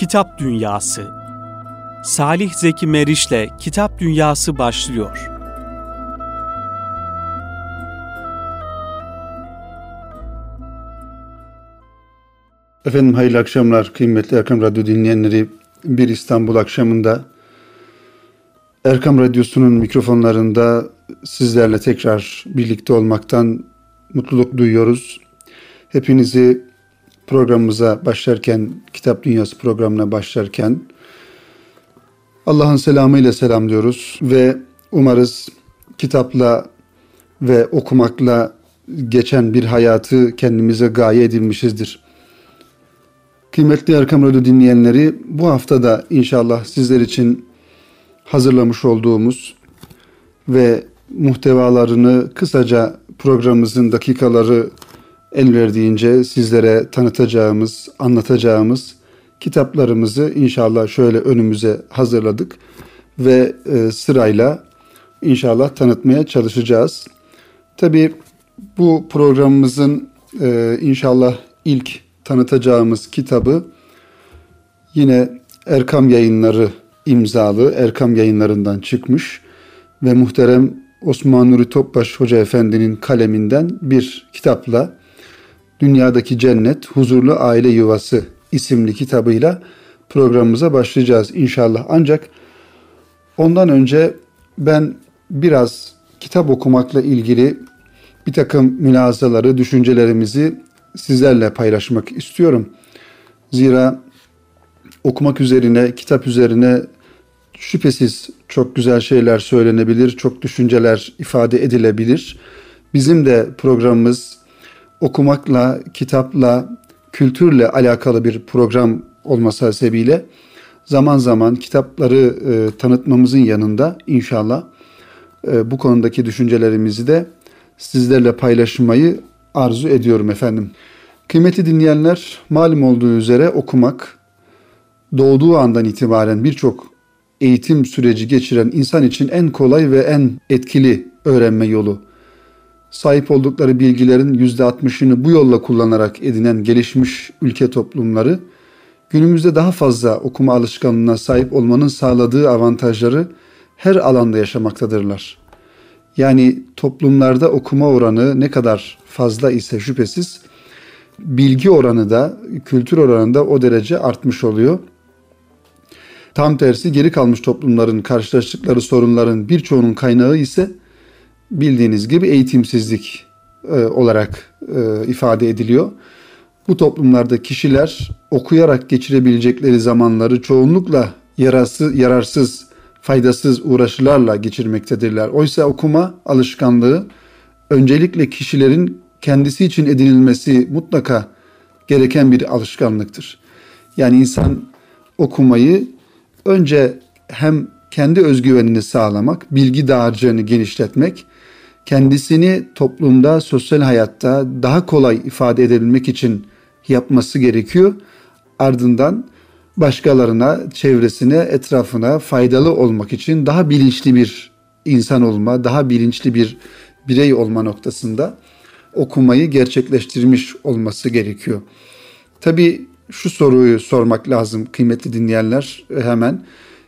Kitap Dünyası Salih Zeki Meriç'le Kitap Dünyası başlıyor. Efendim hayırlı akşamlar kıymetli Erkam Radyo dinleyenleri. Bir İstanbul akşamında Erkam Radyosu'nun mikrofonlarında sizlerle tekrar birlikte olmaktan mutluluk duyuyoruz. Hepinizi programımıza başlarken, Kitap Dünyası programına başlarken Allah'ın selamıyla selamlıyoruz ve umarız kitapla ve okumakla geçen bir hayatı kendimize gaye edilmişizdir. Kıymetli Erkam Radyo dinleyenleri bu hafta da inşallah sizler için hazırlamış olduğumuz ve muhtevalarını kısaca programımızın dakikaları el verdiğince sizlere tanıtacağımız, anlatacağımız kitaplarımızı inşallah şöyle önümüze hazırladık ve e, sırayla inşallah tanıtmaya çalışacağız. Tabi bu programımızın e, inşallah ilk tanıtacağımız kitabı yine Erkam Yayınları imzalı Erkam Yayınlarından çıkmış ve muhterem Osman Nuri Topbaş Hoca Efendi'nin kaleminden bir kitapla Dünyadaki Cennet Huzurlu Aile Yuvası isimli kitabıyla programımıza başlayacağız inşallah. Ancak ondan önce ben biraz kitap okumakla ilgili bir takım mülazaları, düşüncelerimizi sizlerle paylaşmak istiyorum. Zira okumak üzerine, kitap üzerine şüphesiz çok güzel şeyler söylenebilir, çok düşünceler ifade edilebilir. Bizim de programımız okumakla, kitapla, kültürle alakalı bir program olması hasebiyle zaman zaman kitapları e, tanıtmamızın yanında inşallah e, bu konudaki düşüncelerimizi de sizlerle paylaşmayı arzu ediyorum efendim. Kıymetli dinleyenler, malum olduğu üzere okumak doğduğu andan itibaren birçok eğitim süreci geçiren insan için en kolay ve en etkili öğrenme yolu. Sahip oldukları bilgilerin %60'ını bu yolla kullanarak edinen gelişmiş ülke toplumları günümüzde daha fazla okuma alışkanlığına sahip olmanın sağladığı avantajları her alanda yaşamaktadırlar. Yani toplumlarda okuma oranı ne kadar fazla ise şüphesiz bilgi oranı da kültür oranı da o derece artmış oluyor. Tam tersi geri kalmış toplumların karşılaştıkları sorunların birçoğunun kaynağı ise bildiğiniz gibi eğitimsizlik e, olarak e, ifade ediliyor. Bu toplumlarda kişiler okuyarak geçirebilecekleri zamanları çoğunlukla yararsız, yararsız faydasız uğraşılarla geçirmektedirler. Oysa okuma alışkanlığı öncelikle kişilerin kendisi için edinilmesi mutlaka gereken bir alışkanlıktır. Yani insan okumayı önce hem kendi özgüvenini sağlamak, bilgi dağarcığını genişletmek, kendisini toplumda, sosyal hayatta daha kolay ifade edebilmek için yapması gerekiyor. Ardından başkalarına, çevresine, etrafına faydalı olmak için daha bilinçli bir insan olma, daha bilinçli bir birey olma noktasında okumayı gerçekleştirmiş olması gerekiyor. Tabii şu soruyu sormak lazım kıymetli dinleyenler hemen.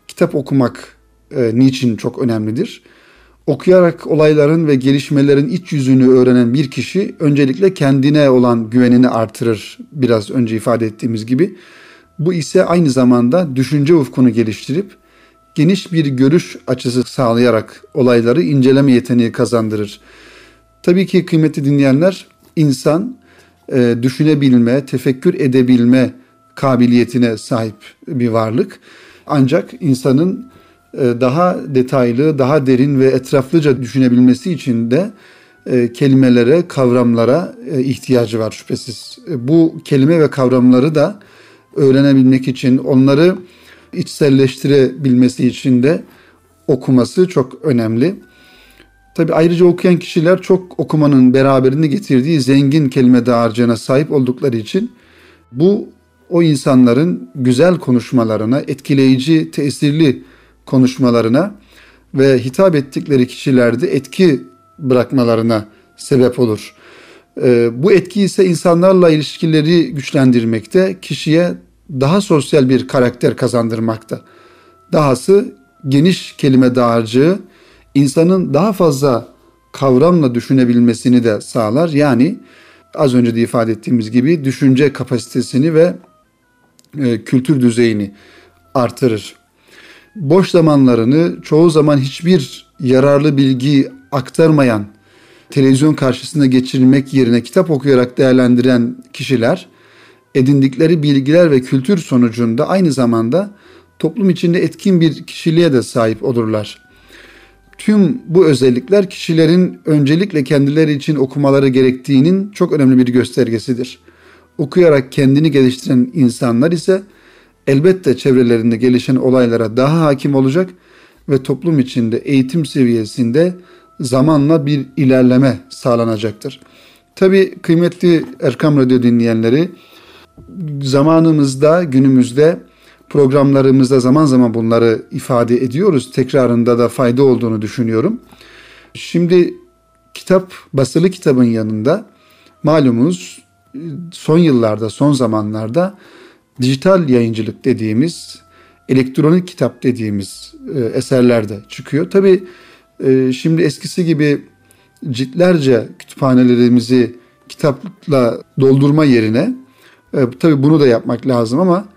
Kitap okumak e, niçin çok önemlidir? Okuyarak olayların ve gelişmelerin iç yüzünü öğrenen bir kişi öncelikle kendine olan güvenini artırır. Biraz önce ifade ettiğimiz gibi. Bu ise aynı zamanda düşünce ufkunu geliştirip geniş bir görüş açısı sağlayarak olayları inceleme yeteneği kazandırır. Tabii ki kıymetli dinleyenler insan e, düşünebilme, tefekkür edebilme kabiliyetine sahip bir varlık. Ancak insanın daha detaylı, daha derin ve etraflıca düşünebilmesi için de e, kelimelere, kavramlara e, ihtiyacı var şüphesiz. E, bu kelime ve kavramları da öğrenebilmek için, onları içselleştirebilmesi için de okuması çok önemli. Tabi ayrıca okuyan kişiler çok okumanın beraberinde getirdiği zengin kelime dağarcığına sahip oldukları için bu o insanların güzel konuşmalarına, etkileyici, tesirli konuşmalarına ve hitap ettikleri kişilerde etki bırakmalarına sebep olur. Ee, bu etki ise insanlarla ilişkileri güçlendirmekte, kişiye daha sosyal bir karakter kazandırmakta. Dahası geniş kelime dağarcığı insanın daha fazla kavramla düşünebilmesini de sağlar. Yani az önce de ifade ettiğimiz gibi düşünce kapasitesini ve e, kültür düzeyini artırır. Boş zamanlarını çoğu zaman hiçbir yararlı bilgi aktarmayan televizyon karşısında geçirmek yerine kitap okuyarak değerlendiren kişiler edindikleri bilgiler ve kültür sonucunda aynı zamanda toplum içinde etkin bir kişiliğe de sahip olurlar. Tüm bu özellikler kişilerin öncelikle kendileri için okumaları gerektiğinin çok önemli bir göstergesidir. Okuyarak kendini geliştiren insanlar ise elbette çevrelerinde gelişen olaylara daha hakim olacak ve toplum içinde eğitim seviyesinde zamanla bir ilerleme sağlanacaktır. Tabi kıymetli Erkam Radyo dinleyenleri zamanımızda günümüzde programlarımızda zaman zaman bunları ifade ediyoruz. Tekrarında da fayda olduğunu düşünüyorum. Şimdi kitap, basılı kitabın yanında malumunuz son yıllarda, son zamanlarda dijital yayıncılık dediğimiz, elektronik kitap dediğimiz e, eserler çıkıyor. Tabi e, şimdi eskisi gibi ciltlerce kütüphanelerimizi kitapla doldurma yerine e, tabii bunu da yapmak lazım ama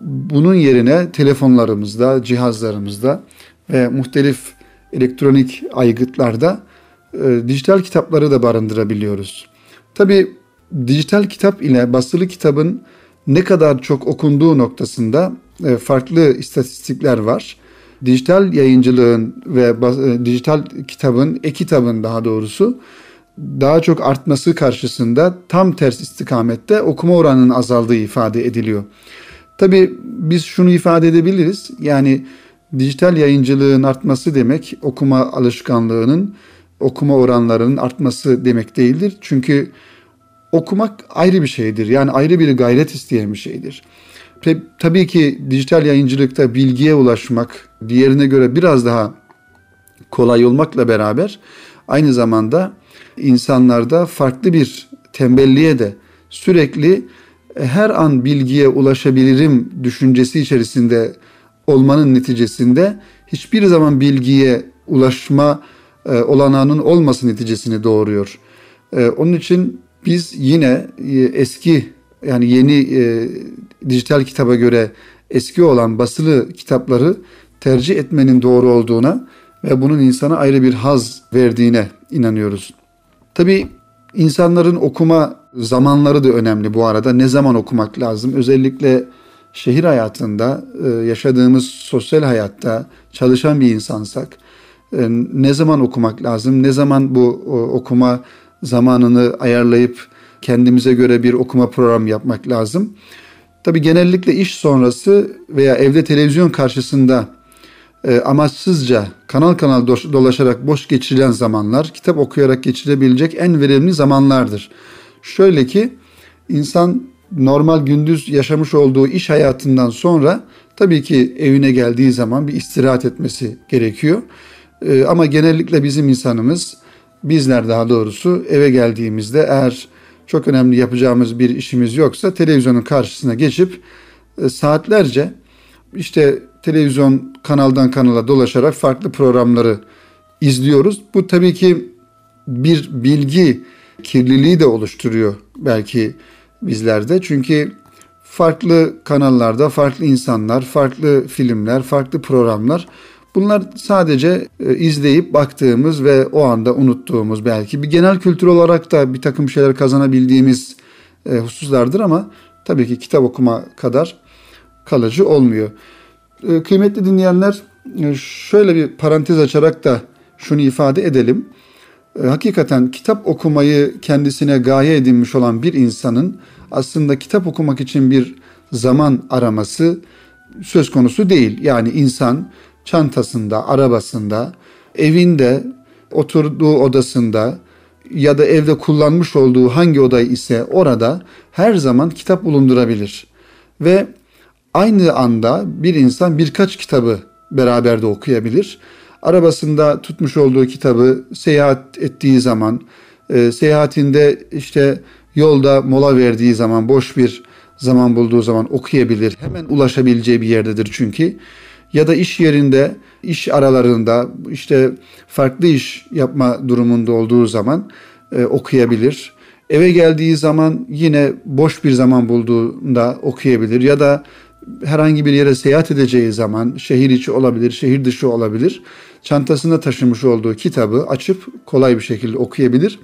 bunun yerine telefonlarımızda, cihazlarımızda ve muhtelif elektronik aygıtlarda e, dijital kitapları da barındırabiliyoruz. Tabi dijital kitap ile basılı kitabın ne kadar çok okunduğu noktasında e, farklı istatistikler var. Dijital yayıncılığın ve e, dijital kitabın, e-kitabın daha doğrusu daha çok artması karşısında tam ters istikamette okuma oranının azaldığı ifade ediliyor. Tabi biz şunu ifade edebiliriz. Yani dijital yayıncılığın artması demek okuma alışkanlığının, okuma oranlarının artması demek değildir. Çünkü okumak ayrı bir şeydir. Yani ayrı bir gayret isteyen bir şeydir. Tabii ki dijital yayıncılıkta bilgiye ulaşmak diğerine göre biraz daha kolay olmakla beraber aynı zamanda insanlarda farklı bir tembelliğe de sürekli e, her an bilgiye ulaşabilirim düşüncesi içerisinde olmanın neticesinde hiçbir zaman bilgiye ulaşma e, olanağının olması neticesini doğuruyor. E, onun için biz yine eski yani yeni dijital kitaba göre eski olan basılı kitapları tercih etmenin doğru olduğuna ve bunun insana ayrı bir haz verdiğine inanıyoruz. Tabi insanların okuma zamanları da önemli bu arada. Ne zaman okumak lazım? Özellikle şehir hayatında, e, yaşadığımız sosyal hayatta çalışan bir insansak e, ne zaman okumak lazım? Ne zaman bu okuma zamanını ayarlayıp kendimize göre bir okuma programı yapmak lazım? Tabi genellikle iş sonrası veya evde televizyon karşısında e, amaçsızca kanal kanal dolaşarak boş geçirilen zamanlar kitap okuyarak geçirebilecek en verimli zamanlardır. Şöyle ki insan normal gündüz yaşamış olduğu iş hayatından sonra tabii ki evine geldiği zaman bir istirahat etmesi gerekiyor. E, ama genellikle bizim insanımız bizler daha doğrusu eve geldiğimizde eğer çok önemli yapacağımız bir işimiz yoksa televizyonun karşısına geçip e, saatlerce işte televizyon kanaldan kanala dolaşarak farklı programları izliyoruz. Bu tabii ki bir bilgi kirliliği de oluşturuyor belki bizlerde. Çünkü farklı kanallarda farklı insanlar, farklı filmler, farklı programlar bunlar sadece e, izleyip baktığımız ve o anda unuttuğumuz belki bir genel kültür olarak da bir takım şeyler kazanabildiğimiz e, hususlardır ama tabii ki kitap okuma kadar kalıcı olmuyor. Ee, kıymetli dinleyenler e, şöyle bir parantez açarak da şunu ifade edelim. Hakikaten kitap okumayı kendisine gaye edinmiş olan bir insanın aslında kitap okumak için bir zaman araması söz konusu değil. Yani insan çantasında, arabasında, evinde, oturduğu odasında ya da evde kullanmış olduğu hangi odayı ise orada her zaman kitap bulundurabilir. Ve aynı anda bir insan birkaç kitabı beraber de okuyabilir. Arabasında tutmuş olduğu kitabı seyahat ettiği zaman, e, seyahatinde işte yolda mola verdiği zaman, boş bir zaman bulduğu zaman okuyabilir. Hemen ulaşabileceği bir yerdedir çünkü. Ya da iş yerinde, iş aralarında işte farklı iş yapma durumunda olduğu zaman e, okuyabilir. Eve geldiği zaman yine boş bir zaman bulduğunda okuyabilir ya da herhangi bir yere seyahat edeceği zaman şehir içi olabilir, şehir dışı olabilir. Çantasında taşımış olduğu kitabı açıp kolay bir şekilde okuyabilir.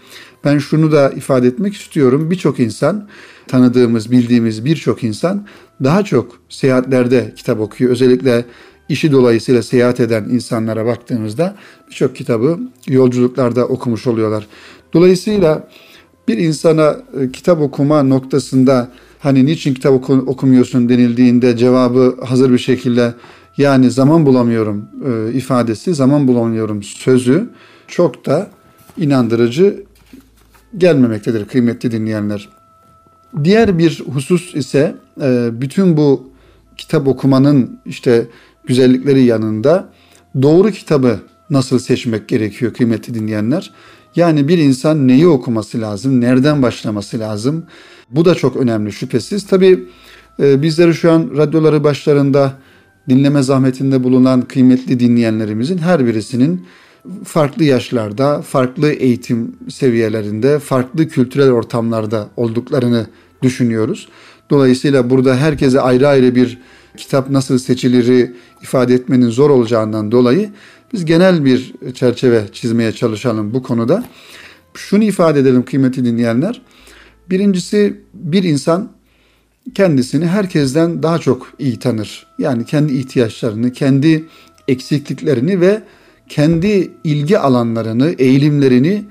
Ben şunu da ifade etmek istiyorum. Birçok insan, tanıdığımız, bildiğimiz birçok insan daha çok seyahatlerde kitap okuyor. Özellikle işi dolayısıyla seyahat eden insanlara baktığımızda birçok kitabı yolculuklarda okumuş oluyorlar. Dolayısıyla bir insana e, kitap okuma noktasında hani niçin kitap oku, okumuyorsun denildiğinde cevabı hazır bir şekilde yani zaman bulamıyorum e, ifadesi, zaman bulamıyorum sözü çok da inandırıcı gelmemektedir kıymetli dinleyenler. Diğer bir husus ise e, bütün bu kitap okumanın işte güzellikleri yanında doğru kitabı nasıl seçmek gerekiyor kıymetli dinleyenler? Yani bir insan neyi okuması lazım, nereden başlaması lazım? Bu da çok önemli şüphesiz. Tabii e, bizleri şu an radyoları başlarında dinleme zahmetinde bulunan kıymetli dinleyenlerimizin her birisinin farklı yaşlarda, farklı eğitim seviyelerinde, farklı kültürel ortamlarda olduklarını düşünüyoruz. Dolayısıyla burada herkese ayrı ayrı bir kitap nasıl seçiliri ifade etmenin zor olacağından dolayı biz genel bir çerçeve çizmeye çalışalım bu konuda. Şunu ifade edelim kıymetli dinleyenler. Birincisi bir insan kendisini herkesten daha çok iyi tanır. Yani kendi ihtiyaçlarını, kendi eksikliklerini ve kendi ilgi alanlarını, eğilimlerini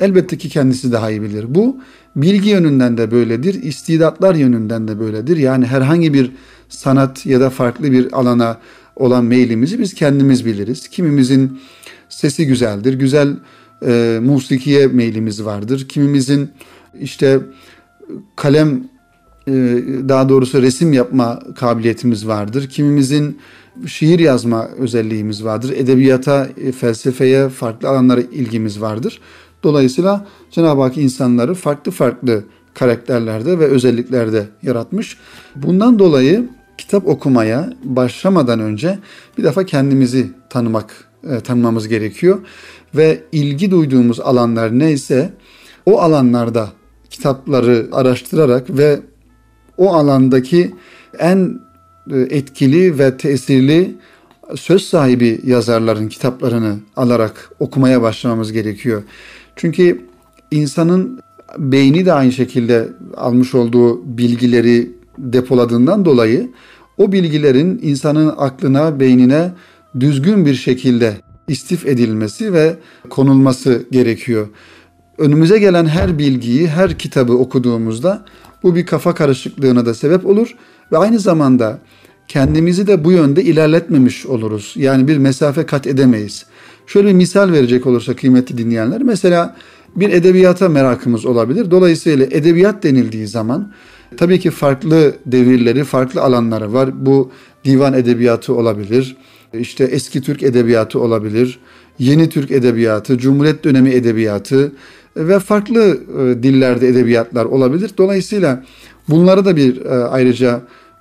elbette ki kendisi daha iyi bilir. Bu bilgi yönünden de böyledir, istidatlar yönünden de böyledir. Yani herhangi bir sanat ya da farklı bir alana olan meylimizi biz kendimiz biliriz. Kimimizin sesi güzeldir, güzel e, musikiye meylimiz vardır. Kimimizin işte kalem e, daha doğrusu resim yapma kabiliyetimiz vardır. Kimimizin şiir yazma özelliğimiz vardır. Edebiyata, e, felsefeye, farklı alanlara ilgimiz vardır. Dolayısıyla Cenab-ı Hak insanları farklı farklı karakterlerde ve özelliklerde yaratmış. Bundan dolayı kitap okumaya başlamadan önce bir defa kendimizi tanımak, e, tanımamız gerekiyor. Ve ilgi duyduğumuz alanlar neyse o alanlarda kitapları araştırarak ve o alandaki en e, etkili ve tesirli söz sahibi yazarların kitaplarını alarak okumaya başlamamız gerekiyor. Çünkü insanın beyni de aynı şekilde almış olduğu bilgileri depoladığından dolayı o bilgilerin insanın aklına, beynine düzgün bir şekilde istif edilmesi ve konulması gerekiyor. Önümüze gelen her bilgiyi, her kitabı okuduğumuzda bu bir kafa karışıklığına da sebep olur ve aynı zamanda kendimizi de bu yönde ilerletmemiş oluruz. Yani bir mesafe kat edemeyiz. Şöyle bir misal verecek olursa kıymetli dinleyenler. Mesela bir edebiyata merakımız olabilir. Dolayısıyla edebiyat denildiği zaman tabii ki farklı devirleri, farklı alanları var. Bu divan edebiyatı olabilir. İşte eski Türk edebiyatı olabilir. Yeni Türk edebiyatı, Cumhuriyet dönemi edebiyatı ve farklı e, dillerde edebiyatlar olabilir. Dolayısıyla bunları da bir e, ayrıca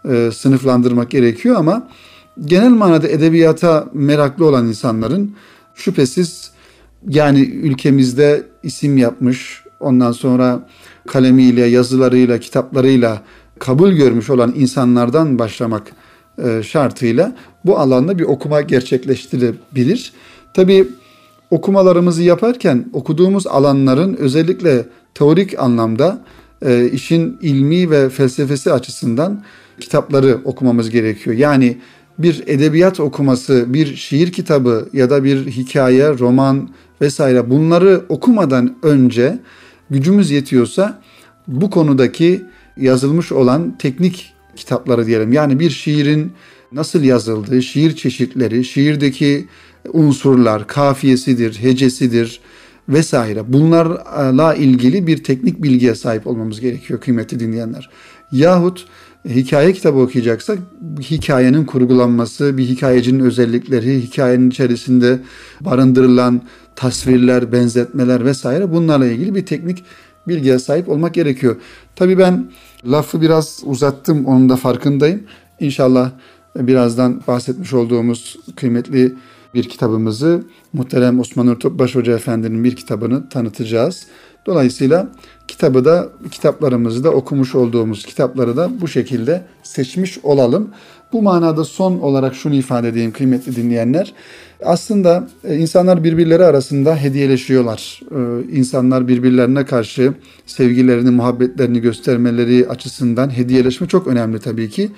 e, sınıflandırmak gerekiyor ama genel manada edebiyata meraklı olan insanların şüphesiz yani ülkemizde isim yapmış, ondan sonra kalemiyle, yazılarıyla, kitaplarıyla kabul görmüş olan insanlardan başlamak e, şartıyla bu alanda bir okuma gerçekleştirebilir. Tabi okumalarımızı yaparken okuduğumuz alanların özellikle teorik anlamda e, işin ilmi ve felsefesi açısından kitapları okumamız gerekiyor. Yani bir edebiyat okuması, bir şiir kitabı ya da bir hikaye, roman vesaire bunları okumadan önce gücümüz yetiyorsa bu konudaki yazılmış olan teknik kitapları diyelim. Yani bir şiirin nasıl yazıldığı, şiir çeşitleri, şiirdeki unsurlar, kafiyesidir, hecesidir vesaire. Bunlarla ilgili bir teknik bilgiye sahip olmamız gerekiyor kıymetli dinleyenler. Yahut hikaye kitabı okuyacaksak hikayenin kurgulanması, bir hikayecinin özellikleri, hikayenin içerisinde barındırılan tasvirler, benzetmeler vesaire bunlarla ilgili bir teknik bilgiye sahip olmak gerekiyor. Tabii ben lafı biraz uzattım onun da farkındayım. İnşallah birazdan bahsetmiş olduğumuz kıymetli bir kitabımızı muhterem Osman Nur Topbaş Hoca Efendi'nin bir kitabını tanıtacağız. Dolayısıyla kitabı da kitaplarımızı da okumuş olduğumuz kitapları da bu şekilde seçmiş olalım. Bu manada son olarak şunu ifade edeyim kıymetli dinleyenler. Aslında e, insanlar birbirleri arasında hediyeleşiyorlar. E, insanlar birbirlerine karşı sevgilerini, muhabbetlerini göstermeleri açısından hediyeleşme çok önemli tabii ki.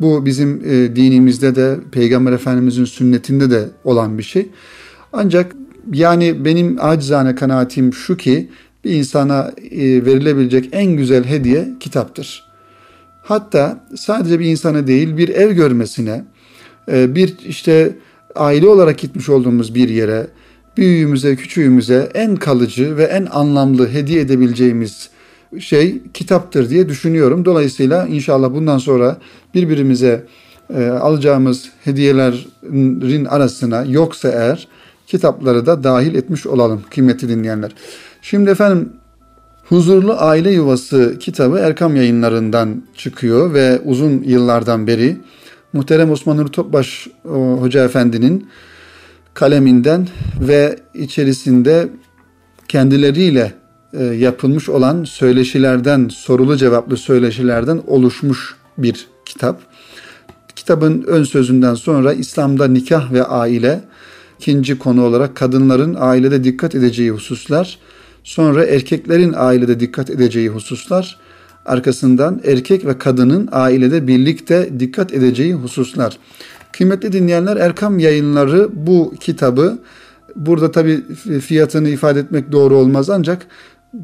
Bu bizim e, dinimizde de Peygamber Efendimizin sünnetinde de olan bir şey. Ancak yani benim acizane kanaatim şu ki bir insana verilebilecek en güzel hediye kitaptır. Hatta sadece bir insana değil bir ev görmesine, bir işte aile olarak gitmiş olduğumuz bir yere, büyüğümüze, küçüğümüze en kalıcı ve en anlamlı hediye edebileceğimiz şey kitaptır diye düşünüyorum. Dolayısıyla inşallah bundan sonra birbirimize e, alacağımız hediyelerin arasına yoksa eğer kitapları da dahil etmiş olalım kıymetli dinleyenler. Şimdi efendim Huzurlu Aile Yuvası kitabı Erkam yayınlarından çıkıyor ve uzun yıllardan beri muhterem Osman Nur Topbaş Hoca Efendi'nin kaleminden ve içerisinde kendileriyle e, yapılmış olan söyleşilerden, sorulu cevaplı söyleşilerden oluşmuş bir kitap. Kitabın ön sözünden sonra İslam'da nikah ve aile, ikinci konu olarak kadınların ailede dikkat edeceği hususlar, sonra erkeklerin ailede dikkat edeceği hususlar, arkasından erkek ve kadının ailede birlikte dikkat edeceği hususlar. Kıymetli dinleyenler Erkam yayınları bu kitabı burada tabi fiyatını ifade etmek doğru olmaz ancak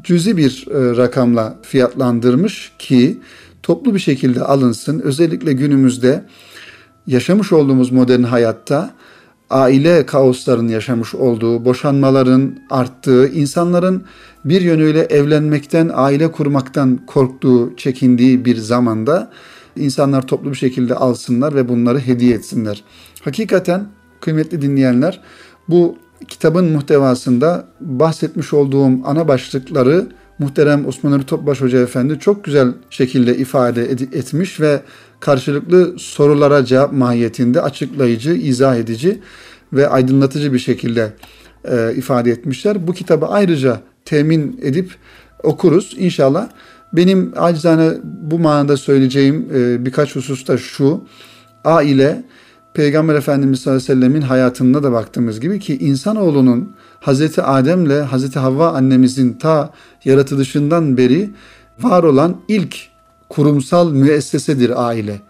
cüzi bir e, rakamla fiyatlandırmış ki toplu bir şekilde alınsın. Özellikle günümüzde yaşamış olduğumuz modern hayatta aile kaoslarının yaşamış olduğu, boşanmaların arttığı, insanların bir yönüyle evlenmekten, aile kurmaktan korktuğu, çekindiği bir zamanda insanlar toplu bir şekilde alsınlar ve bunları hediye etsinler. Hakikaten kıymetli dinleyenler bu kitabın muhtevasında bahsetmiş olduğum ana başlıkları muhterem Osman Ali Topbaş Hoca Efendi çok güzel şekilde ifade etmiş ve karşılıklı sorulara cevap mahiyetinde açıklayıcı, izah edici ve aydınlatıcı bir şekilde e, ifade etmişler. Bu kitabı ayrıca temin edip okuruz inşallah. Benim acizane bu manada söyleyeceğim e, birkaç hususta şu. Aile Peygamber Efendimiz sallallahu aleyhi ve sellemin hayatında da baktığımız gibi ki insanoğlunun Hazreti Adem'le Hazreti Havva annemizin ta yaratılışından beri var olan ilk kurumsal müessesedir aile.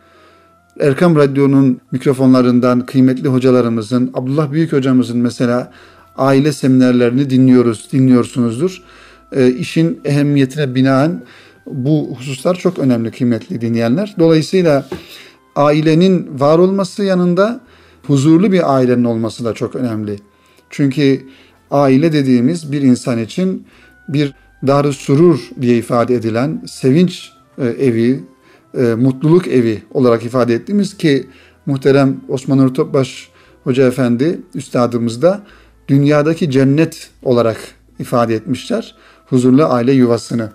Erkam Radyo'nun mikrofonlarından kıymetli hocalarımızın, Abdullah Büyük hocamızın mesela aile seminerlerini dinliyoruz, dinliyorsunuzdur. E, işin ehemmiyetine binaen bu hususlar çok önemli kıymetli dinleyenler. Dolayısıyla ailenin var olması yanında huzurlu bir ailenin olması da çok önemli. Çünkü aile dediğimiz bir insan için bir dar surur diye ifade edilen sevinç evi, e, mutluluk evi olarak ifade ettiğimiz ki muhterem Osman Nur Topbaş Hoca Efendi üstadımız da dünyadaki cennet olarak ifade etmişler huzurlu aile yuvasını.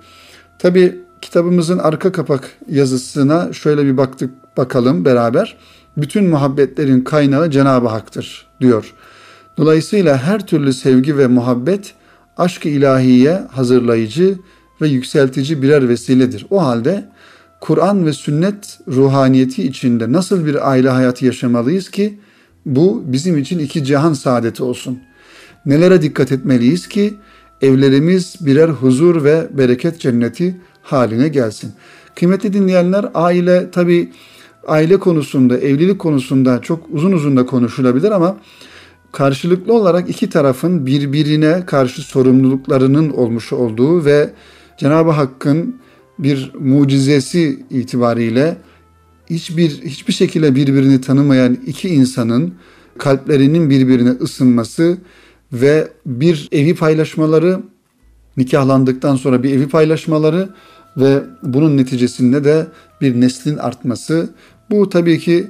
Tabi kitabımızın arka kapak yazısına şöyle bir baktık bakalım beraber. Bütün muhabbetlerin kaynağı Cenab-ı Hak'tır diyor. Dolayısıyla her türlü sevgi ve muhabbet aşk-ı ilahiye hazırlayıcı ve yükseltici birer vesiledir. O halde Kur'an ve sünnet ruhaniyeti içinde nasıl bir aile hayatı yaşamalıyız ki bu bizim için iki cihan saadeti olsun. Nelere dikkat etmeliyiz ki evlerimiz birer huzur ve bereket cenneti haline gelsin. Kıymetli dinleyenler aile tabi aile konusunda, evlilik konusunda çok uzun uzun da konuşulabilir ama karşılıklı olarak iki tarafın birbirine karşı sorumluluklarının olmuş olduğu ve Cenab-ı Hakk'ın bir mucizesi itibariyle hiçbir hiçbir şekilde birbirini tanımayan iki insanın kalplerinin birbirine ısınması ve bir evi paylaşmaları, nikahlandıktan sonra bir evi paylaşmaları ve bunun neticesinde de bir neslin artması. Bu tabii ki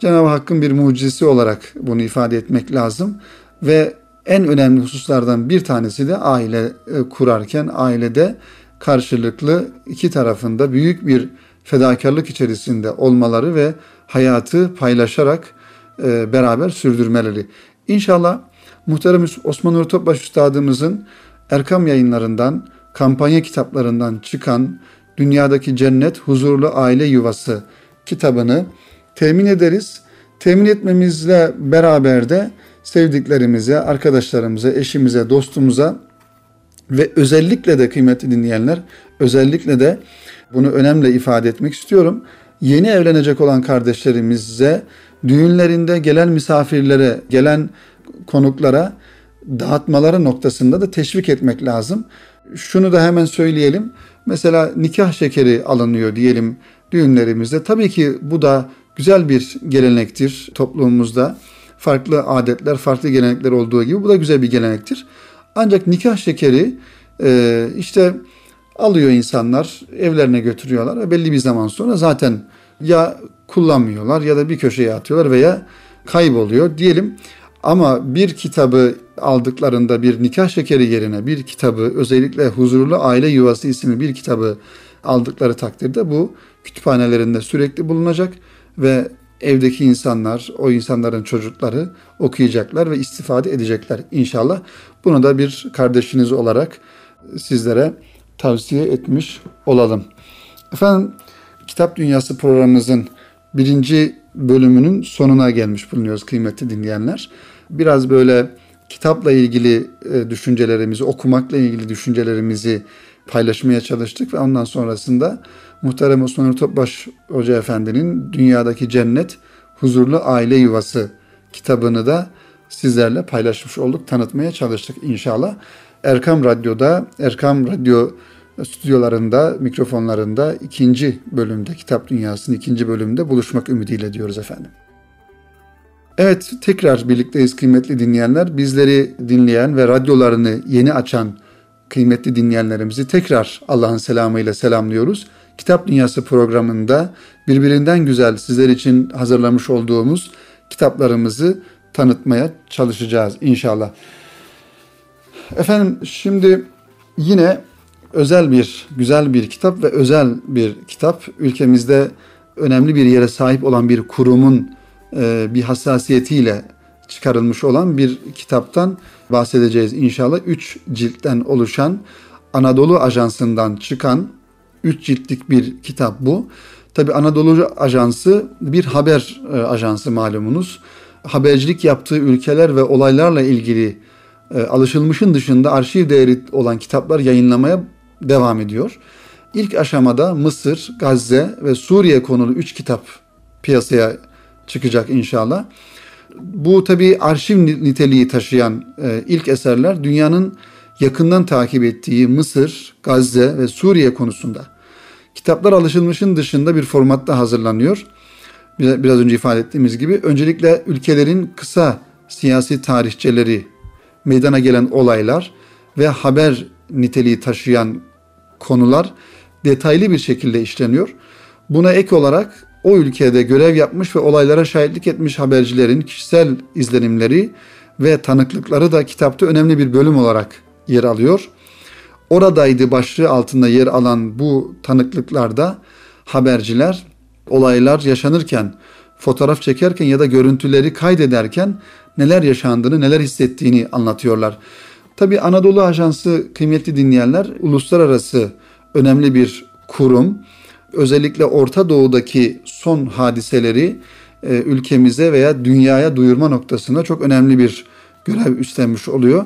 Cenab-ı Hakk'ın bir mucizesi olarak bunu ifade etmek lazım ve en önemli hususlardan bir tanesi de aile e, kurarken ailede karşılıklı iki tarafında büyük bir fedakarlık içerisinde olmaları ve hayatı paylaşarak e, beraber sürdürmeleri. İnşallah muhterem Osman Nuri Topbaş Üstadımızın Erkam yayınlarından, kampanya kitaplarından çıkan Dünyadaki Cennet Huzurlu Aile Yuvası kitabını temin ederiz. Temin etmemizle beraber de sevdiklerimize, arkadaşlarımıza, eşimize, dostumuza ve özellikle de kıymetli dinleyenler, özellikle de bunu önemli ifade etmek istiyorum. Yeni evlenecek olan kardeşlerimize düğünlerinde gelen misafirlere, gelen konuklara dağıtmaları noktasında da teşvik etmek lazım. Şunu da hemen söyleyelim. Mesela nikah şekeri alınıyor diyelim düğünlerimizde. Tabii ki bu da güzel bir gelenektir toplumumuzda. Farklı adetler, farklı gelenekler olduğu gibi bu da güzel bir gelenektir. Ancak nikah şekeri e, işte alıyor insanlar, evlerine götürüyorlar ve belli bir zaman sonra zaten ya kullanmıyorlar ya da bir köşeye atıyorlar veya kayboluyor diyelim. Ama bir kitabı aldıklarında bir nikah şekeri yerine bir kitabı özellikle Huzurlu Aile Yuvası isimli bir kitabı aldıkları takdirde bu kütüphanelerinde sürekli bulunacak ve evdeki insanlar, o insanların çocukları okuyacaklar ve istifade edecekler inşallah. Bunu da bir kardeşiniz olarak sizlere tavsiye etmiş olalım. Efendim Kitap Dünyası programımızın birinci bölümünün sonuna gelmiş bulunuyoruz kıymetli dinleyenler. Biraz böyle kitapla ilgili e, düşüncelerimizi, okumakla ilgili düşüncelerimizi paylaşmaya çalıştık ve ondan sonrasında Muhterem Osman Topbaş Hoca Efendi'nin Dünyadaki Cennet Huzurlu Aile Yuvası kitabını da sizlerle paylaşmış olduk, tanıtmaya çalıştık inşallah. Erkam Radyo'da, Erkam Radyo stüdyolarında, mikrofonlarında ikinci bölümde, Kitap Dünyası'nın ikinci bölümünde buluşmak ümidiyle diyoruz efendim. Evet, tekrar birlikteyiz kıymetli dinleyenler. Bizleri dinleyen ve radyolarını yeni açan kıymetli dinleyenlerimizi tekrar Allah'ın selamıyla selamlıyoruz. Kitap Dünyası programında birbirinden güzel sizler için hazırlamış olduğumuz kitaplarımızı tanıtmaya çalışacağız inşallah. Efendim şimdi yine özel bir, güzel bir kitap ve özel bir kitap. Ülkemizde önemli bir yere sahip olan bir kurumun e, bir hassasiyetiyle çıkarılmış olan bir kitaptan bahsedeceğiz inşallah. Üç ciltten oluşan Anadolu Ajansı'ndan çıkan üç ciltlik bir kitap bu. Tabi Anadolu Ajansı bir haber e, ajansı malumunuz. Habercilik yaptığı ülkeler ve olaylarla ilgili e, alışılmışın dışında arşiv değeri olan kitaplar yayınlamaya devam ediyor. İlk aşamada Mısır, Gazze ve Suriye konulu üç kitap piyasaya çıkacak inşallah. Bu tabi arşiv niteliği taşıyan e, ilk eserler dünyanın yakından takip ettiği Mısır, Gazze ve Suriye konusunda. Kitaplar alışılmışın dışında bir formatta hazırlanıyor. Biraz önce ifade ettiğimiz gibi öncelikle ülkelerin kısa siyasi tarihçeleri, meydana gelen olaylar ve haber niteliği taşıyan konular detaylı bir şekilde işleniyor. Buna ek olarak o ülkede görev yapmış ve olaylara şahitlik etmiş habercilerin kişisel izlenimleri ve tanıklıkları da kitapta önemli bir bölüm olarak yer alıyor. Oradaydı başlığı altında yer alan bu tanıklıklarda haberciler olaylar yaşanırken, fotoğraf çekerken ya da görüntüleri kaydederken neler yaşandığını, neler hissettiğini anlatıyorlar. Tabi Anadolu Ajansı kıymetli dinleyenler uluslararası önemli bir kurum. Özellikle Orta Doğu'daki son hadiseleri e, ülkemize veya dünyaya duyurma noktasında çok önemli bir görev üstlenmiş oluyor.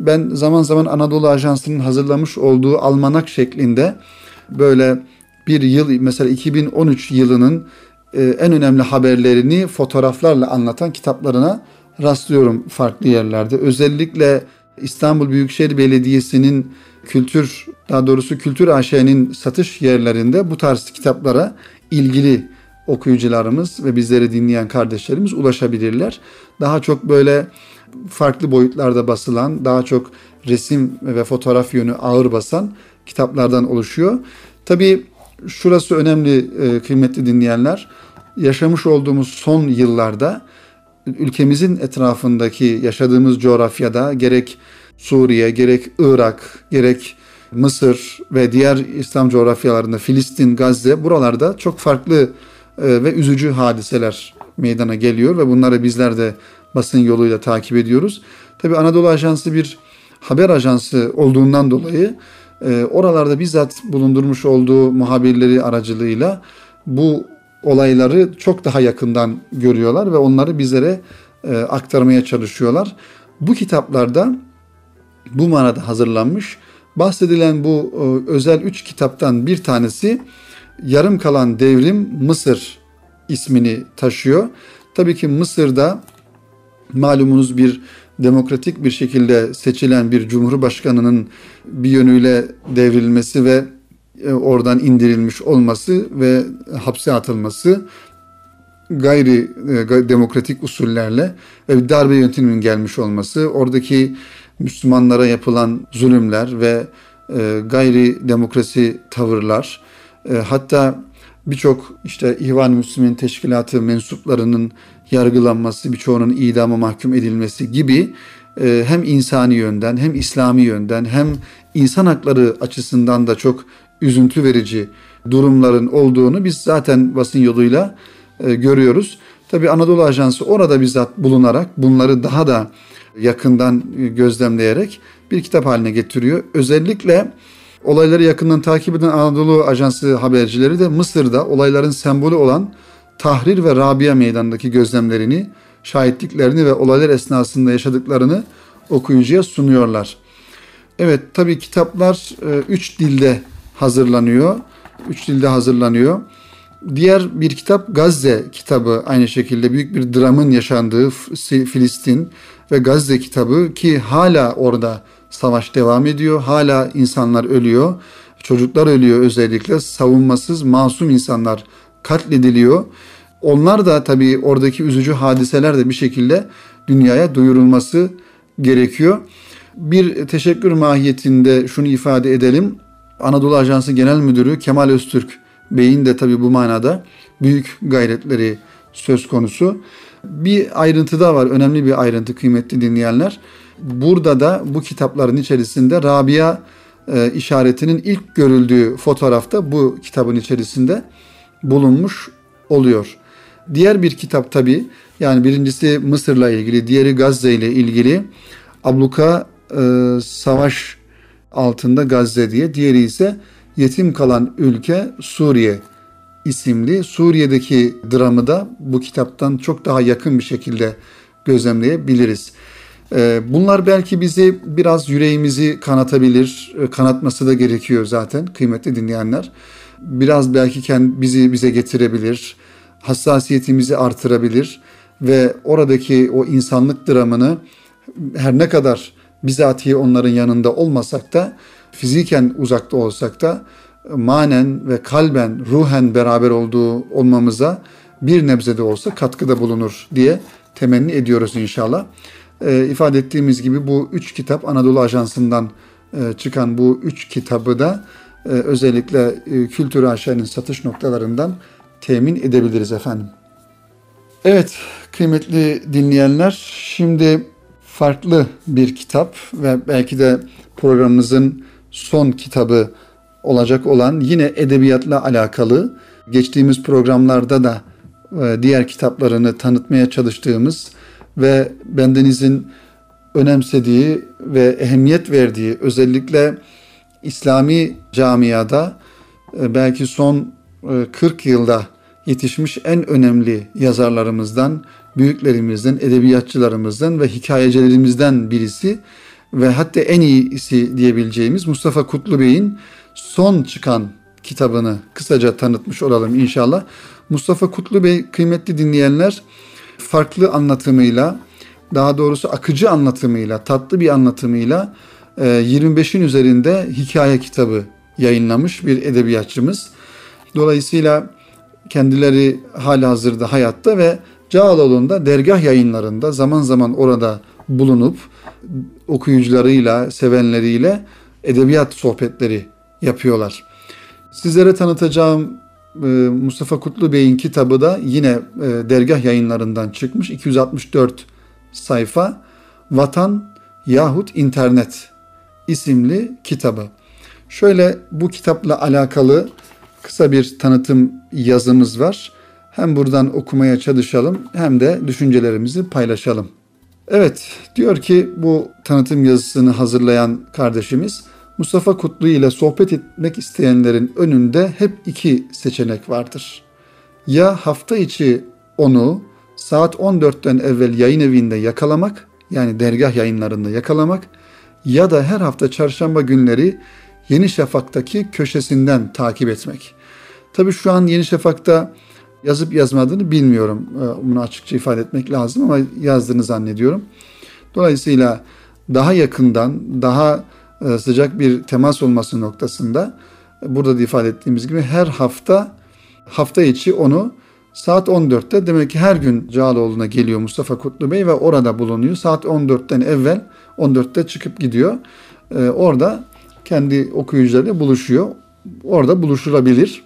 Ben zaman zaman Anadolu Ajansı'nın hazırlamış olduğu almanak şeklinde böyle bir yıl mesela 2013 yılının e, en önemli haberlerini fotoğraflarla anlatan kitaplarına rastlıyorum farklı yerlerde. Özellikle İstanbul Büyükşehir Belediyesi'nin kültür daha doğrusu Kültür AŞ'nin satış yerlerinde bu tarz kitaplara ilgili okuyucularımız ve bizleri dinleyen kardeşlerimiz ulaşabilirler. Daha çok böyle farklı boyutlarda basılan, daha çok resim ve fotoğraf yönü ağır basan kitaplardan oluşuyor. Tabii şurası önemli e, kıymetli dinleyenler. Yaşamış olduğumuz son yıllarda ülkemizin etrafındaki yaşadığımız coğrafyada gerek Suriye, gerek Irak, gerek Mısır ve diğer İslam coğrafyalarında Filistin, Gazze buralarda çok farklı e, ve üzücü hadiseler meydana geliyor ve bunları bizler de basın yoluyla takip ediyoruz. Tabi Anadolu Ajansı bir haber ajansı olduğundan dolayı e, oralarda bizzat bulundurmuş olduğu muhabirleri aracılığıyla bu olayları çok daha yakından görüyorlar ve onları bizlere e, aktarmaya çalışıyorlar. Bu kitaplarda bu manada hazırlanmış. Bahsedilen bu e, özel üç kitaptan bir tanesi Yarım Kalan Devrim Mısır ismini taşıyor. Tabii ki Mısır'da malumunuz bir demokratik bir şekilde seçilen bir cumhurbaşkanının bir yönüyle devrilmesi ve e, oradan indirilmiş olması ve hapse atılması gayri e, demokratik usullerle ve bir darbe yönteminin gelmiş olması, oradaki Müslümanlara yapılan zulümler ve e, gayri demokrasi tavırlar, hatta birçok işte İhvan Müslümin Teşkilatı mensuplarının yargılanması, birçoğunun idama mahkum edilmesi gibi e, hem insani yönden hem İslami yönden hem insan hakları açısından da çok üzüntü verici durumların olduğunu biz zaten basın yoluyla e, görüyoruz. Tabi Anadolu Ajansı orada bizzat bulunarak bunları daha da yakından gözlemleyerek bir kitap haline getiriyor. Özellikle Olayları yakından takip eden Anadolu Ajansı habercileri de Mısır'da olayların sembolü olan Tahrir ve Rabia meydanındaki gözlemlerini, şahitliklerini ve olaylar esnasında yaşadıklarını okuyucuya sunuyorlar. Evet tabi kitaplar e, üç dilde hazırlanıyor. Üç dilde hazırlanıyor. Diğer bir kitap Gazze kitabı aynı şekilde büyük bir dramın yaşandığı Filistin ve Gazze kitabı ki hala orada Savaş devam ediyor. Hala insanlar ölüyor. Çocuklar ölüyor özellikle. Savunmasız masum insanlar katlediliyor. Onlar da tabii oradaki üzücü hadiseler de bir şekilde dünyaya duyurulması gerekiyor. Bir teşekkür mahiyetinde şunu ifade edelim. Anadolu Ajansı Genel Müdürü Kemal Öztürk Bey'in de tabii bu manada büyük gayretleri söz konusu. Bir ayrıntı da var, önemli bir ayrıntı kıymetli dinleyenler. Burada da bu kitapların içerisinde Rabia e, işaretinin ilk görüldüğü fotoğrafta bu kitabın içerisinde bulunmuş oluyor. Diğer bir kitap tabi yani birincisi Mısır'la ilgili, diğeri Gazze ile ilgili. Abluka e, Savaş altında Gazze diye, diğeri ise Yetim kalan ülke Suriye isimli. Suriye'deki dramı da bu kitaptan çok daha yakın bir şekilde gözlemleyebiliriz. Ee, bunlar belki bizi biraz yüreğimizi kanatabilir, e, kanatması da gerekiyor zaten kıymetli dinleyenler. Biraz belki kendi bizi bize getirebilir, hassasiyetimizi artırabilir ve oradaki o insanlık dramını her ne kadar bizatihi onların yanında olmasak da fiziken uzakta olsak da manen ve kalben, ruhen beraber olduğu olmamıza bir nebze de olsa katkıda bulunur diye temenni ediyoruz inşallah. E, ifade ettiğimiz gibi bu üç kitap Anadolu Ajansı'ndan e, çıkan bu üç kitabı da e, özellikle e, Kültür AŞ'nin satış noktalarından temin edebiliriz efendim. Evet kıymetli dinleyenler şimdi farklı bir kitap ve belki de programımızın son kitabı olacak olan yine edebiyatla alakalı geçtiğimiz programlarda da e, diğer kitaplarını tanıtmaya çalıştığımız ve bendenizin önemsediği ve ehemmiyet verdiği özellikle İslami camiada e, belki son 40 e, yılda yetişmiş en önemli yazarlarımızdan, büyüklerimizden, edebiyatçılarımızdan ve hikayecilerimizden birisi ve hatta en iyisi diyebileceğimiz Mustafa Kutlu Bey'in son çıkan kitabını kısaca tanıtmış olalım inşallah. Mustafa Kutlu Bey kıymetli dinleyenler farklı anlatımıyla, daha doğrusu akıcı anlatımıyla, tatlı bir anlatımıyla 25'in e, üzerinde hikaye kitabı yayınlamış bir edebiyatçımız. Dolayısıyla kendileri hala hazırda hayatta ve Cağaloğlu'nda dergah yayınlarında zaman zaman orada bulunup okuyucularıyla, sevenleriyle edebiyat sohbetleri yapıyorlar. Sizlere tanıtacağım ee, Mustafa Kutlu Bey'in kitabı da yine e, dergah yayınlarından çıkmış. 264 sayfa Vatan yahut İnternet isimli kitabı. Şöyle bu kitapla alakalı kısa bir tanıtım yazımız var. Hem buradan okumaya çalışalım hem de düşüncelerimizi paylaşalım. Evet, diyor ki bu tanıtım yazısını hazırlayan kardeşimiz Mustafa Kutlu ile sohbet etmek isteyenlerin önünde hep iki seçenek vardır. Ya hafta içi onu saat 14'ten evvel yayın evinde yakalamak yani dergah yayınlarında yakalamak ya da her hafta çarşamba günleri Yeni Şafak'taki köşesinden takip etmek. Tabi şu an Yeni Şafak'ta yazıp yazmadığını bilmiyorum. Ee, bunu açıkça ifade etmek lazım ama yazdığını zannediyorum. Dolayısıyla daha yakından, daha e, sıcak bir temas olması noktasında burada da ifade ettiğimiz gibi her hafta hafta içi onu saat 14'te demek ki her gün Cağaloğlu'na geliyor Mustafa Kutlu Bey ve orada bulunuyor. Saat 14'ten evvel 14'te çıkıp gidiyor. Ee, orada kendi okuyucularıyla buluşuyor. Orada buluşulabilir.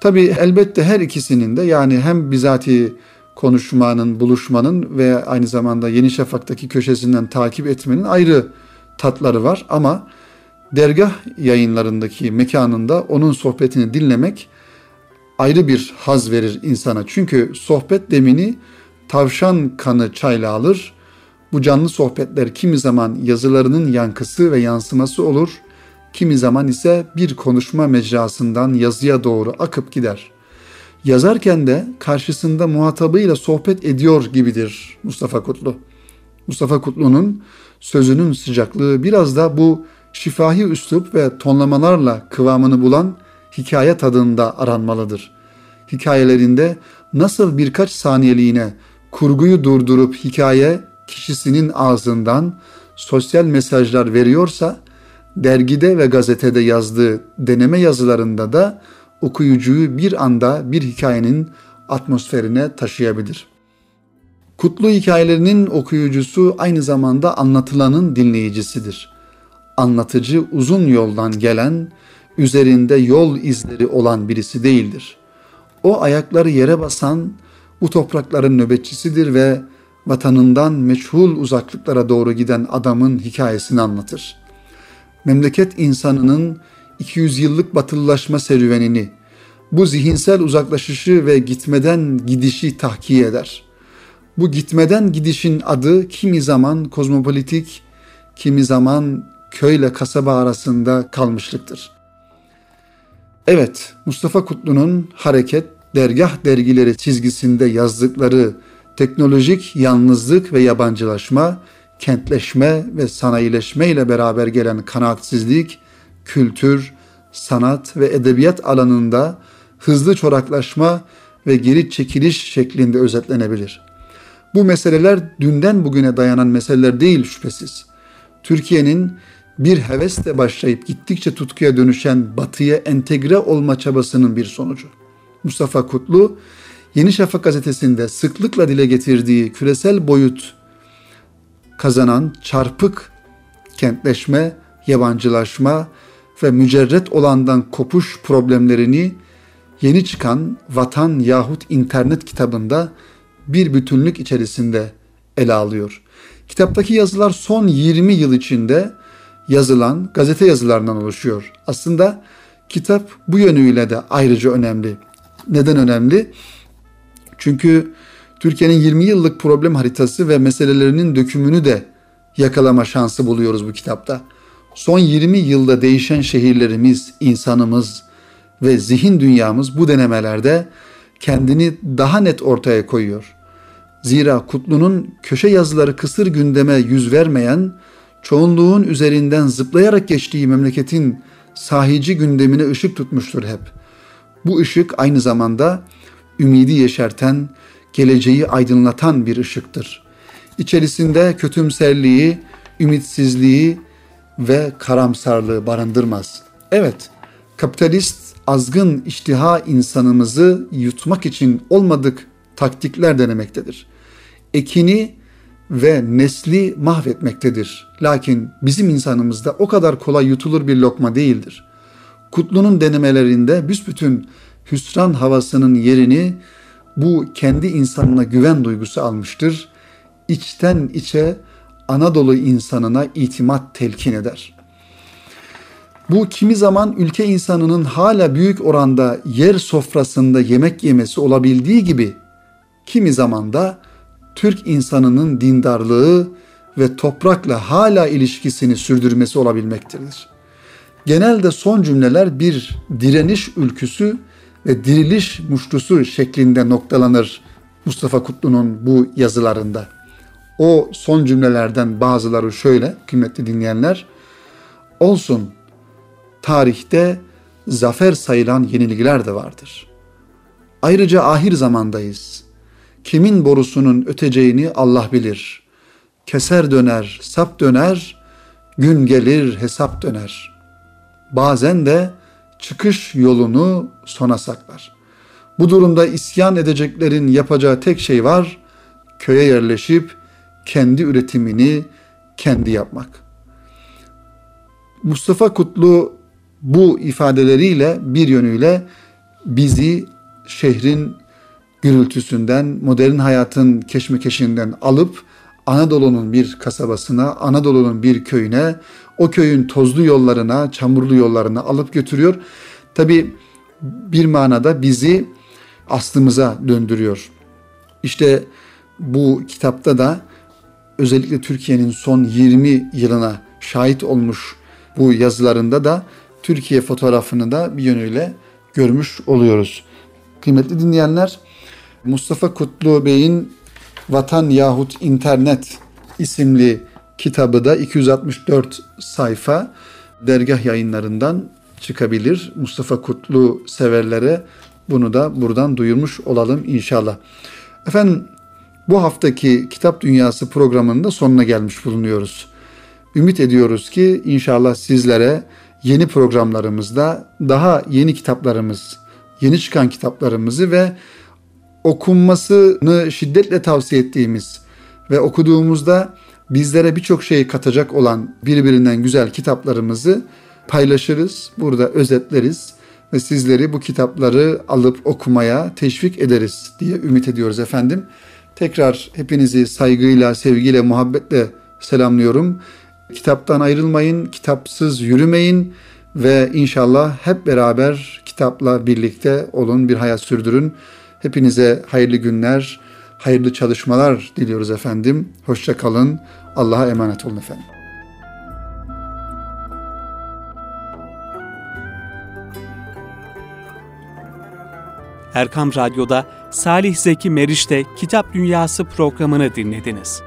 Tabi elbette her ikisinin de yani hem bizatihi konuşmanın, buluşmanın ve aynı zamanda Yeni Şafak'taki köşesinden takip etmenin ayrı tatları var ama dergah yayınlarındaki mekanında onun sohbetini dinlemek ayrı bir haz verir insana. Çünkü sohbet demini tavşan kanı çayla alır. Bu canlı sohbetler kimi zaman yazılarının yankısı ve yansıması olur. Kimi zaman ise bir konuşma mecrasından yazıya doğru akıp gider. Yazarken de karşısında muhatabıyla sohbet ediyor gibidir Mustafa Kutlu. Mustafa Kutlu'nun sözünün sıcaklığı biraz da bu şifahi üslup ve tonlamalarla kıvamını bulan hikaye tadında aranmalıdır. Hikayelerinde nasıl birkaç saniyeliğine kurguyu durdurup hikaye kişisinin ağzından sosyal mesajlar veriyorsa dergide ve gazetede yazdığı deneme yazılarında da okuyucuyu bir anda bir hikayenin atmosferine taşıyabilir. Kutlu hikayelerinin okuyucusu aynı zamanda anlatılanın dinleyicisidir. Anlatıcı uzun yoldan gelen, üzerinde yol izleri olan birisi değildir. O ayakları yere basan bu toprakların nöbetçisidir ve vatanından meçhul uzaklıklara doğru giden adamın hikayesini anlatır. Memleket insanının 200 yıllık batılılaşma serüvenini, bu zihinsel uzaklaşışı ve gitmeden gidişi tahkiye eder. Bu gitmeden gidişin adı kimi zaman kozmopolitik, kimi zaman köyle kasaba arasında kalmışlıktır. Evet, Mustafa Kutlu'nun Hareket, Dergah dergileri çizgisinde yazdıkları teknolojik yalnızlık ve yabancılaşma, kentleşme ve sanayileşme ile beraber gelen kanaatsizlik, kültür, sanat ve edebiyat alanında hızlı çoraklaşma ve geri çekiliş şeklinde özetlenebilir. Bu meseleler dünden bugüne dayanan meseleler değil şüphesiz. Türkiye'nin bir hevesle başlayıp gittikçe tutkuya dönüşen batıya entegre olma çabasının bir sonucu. Mustafa Kutlu, Yeni Şafak gazetesinde sıklıkla dile getirdiği küresel boyut kazanan çarpık kentleşme, yabancılaşma ve mücerret olandan kopuş problemlerini yeni çıkan Vatan yahut internet kitabında bir bütünlük içerisinde ele alıyor. Kitaptaki yazılar son 20 yıl içinde yazılan gazete yazılarından oluşuyor. Aslında kitap bu yönüyle de ayrıca önemli. Neden önemli? Çünkü Türkiye'nin 20 yıllık problem haritası ve meselelerinin dökümünü de yakalama şansı buluyoruz bu kitapta. Son 20 yılda değişen şehirlerimiz, insanımız ve zihin dünyamız bu denemelerde kendini daha net ortaya koyuyor. Zira Kutlu'nun köşe yazıları kısır gündeme yüz vermeyen, çoğunluğun üzerinden zıplayarak geçtiği memleketin sahici gündemine ışık tutmuştur hep. Bu ışık aynı zamanda ümidi yeşerten, geleceği aydınlatan bir ışıktır. İçerisinde kötümserliği, ümitsizliği ve karamsarlığı barındırmaz. Evet, kapitalist azgın iştiha insanımızı yutmak için olmadık taktikler denemektedir. Ekini ve nesli mahvetmektedir. Lakin bizim insanımızda o kadar kolay yutulur bir lokma değildir. Kutlu'nun denemelerinde büsbütün hüsran havasının yerini bu kendi insanına güven duygusu almıştır. İçten içe Anadolu insanına itimat telkin eder. Bu kimi zaman ülke insanının hala büyük oranda yer sofrasında yemek yemesi olabildiği gibi kimi zaman da Türk insanının dindarlığı ve toprakla hala ilişkisini sürdürmesi olabilmektedir. Genelde son cümleler bir direniş ülküsü ve diriliş muştusu şeklinde noktalanır Mustafa Kutlu'nun bu yazılarında. O son cümlelerden bazıları şöyle kıymetli dinleyenler. Olsun tarihte zafer sayılan yenilgiler de vardır. Ayrıca ahir zamandayız. Kimin borusunun öteceğini Allah bilir. Keser döner, sap döner, gün gelir hesap döner. Bazen de çıkış yolunu sona saklar. Bu durumda isyan edeceklerin yapacağı tek şey var, köye yerleşip kendi üretimini kendi yapmak. Mustafa Kutlu bu ifadeleriyle bir yönüyle bizi şehrin gürültüsünden, modern hayatın keşmekeşinden alıp Anadolu'nun bir kasabasına, Anadolu'nun bir köyüne, o köyün tozlu yollarına, çamurlu yollarına alıp götürüyor. Tabi bir manada bizi aslımıza döndürüyor. İşte bu kitapta da özellikle Türkiye'nin son 20 yılına şahit olmuş bu yazılarında da Türkiye fotoğrafını da bir yönüyle görmüş oluyoruz. Kıymetli dinleyenler, Mustafa Kutlu Bey'in Vatan yahut İnternet isimli kitabı da 264 sayfa dergah yayınlarından çıkabilir. Mustafa Kutlu severlere bunu da buradan duyurmuş olalım inşallah. Efendim bu haftaki Kitap Dünyası programının da sonuna gelmiş bulunuyoruz. Ümit ediyoruz ki inşallah sizlere yeni programlarımızda daha yeni kitaplarımız, yeni çıkan kitaplarımızı ve okunmasını şiddetle tavsiye ettiğimiz ve okuduğumuzda bizlere birçok şey katacak olan birbirinden güzel kitaplarımızı paylaşırız. Burada özetleriz ve sizleri bu kitapları alıp okumaya teşvik ederiz diye ümit ediyoruz efendim. Tekrar hepinizi saygıyla, sevgiyle, muhabbetle selamlıyorum. Kitaptan ayrılmayın, kitapsız yürümeyin ve inşallah hep beraber kitapla birlikte olun, bir hayat sürdürün. Hepinize hayırlı günler, hayırlı çalışmalar diliyoruz efendim. Hoşça kalın. Allah'a emanet olun efendim. Erkam Radyo'da Salih Zeki Meriç'te Kitap Dünyası programını dinlediniz.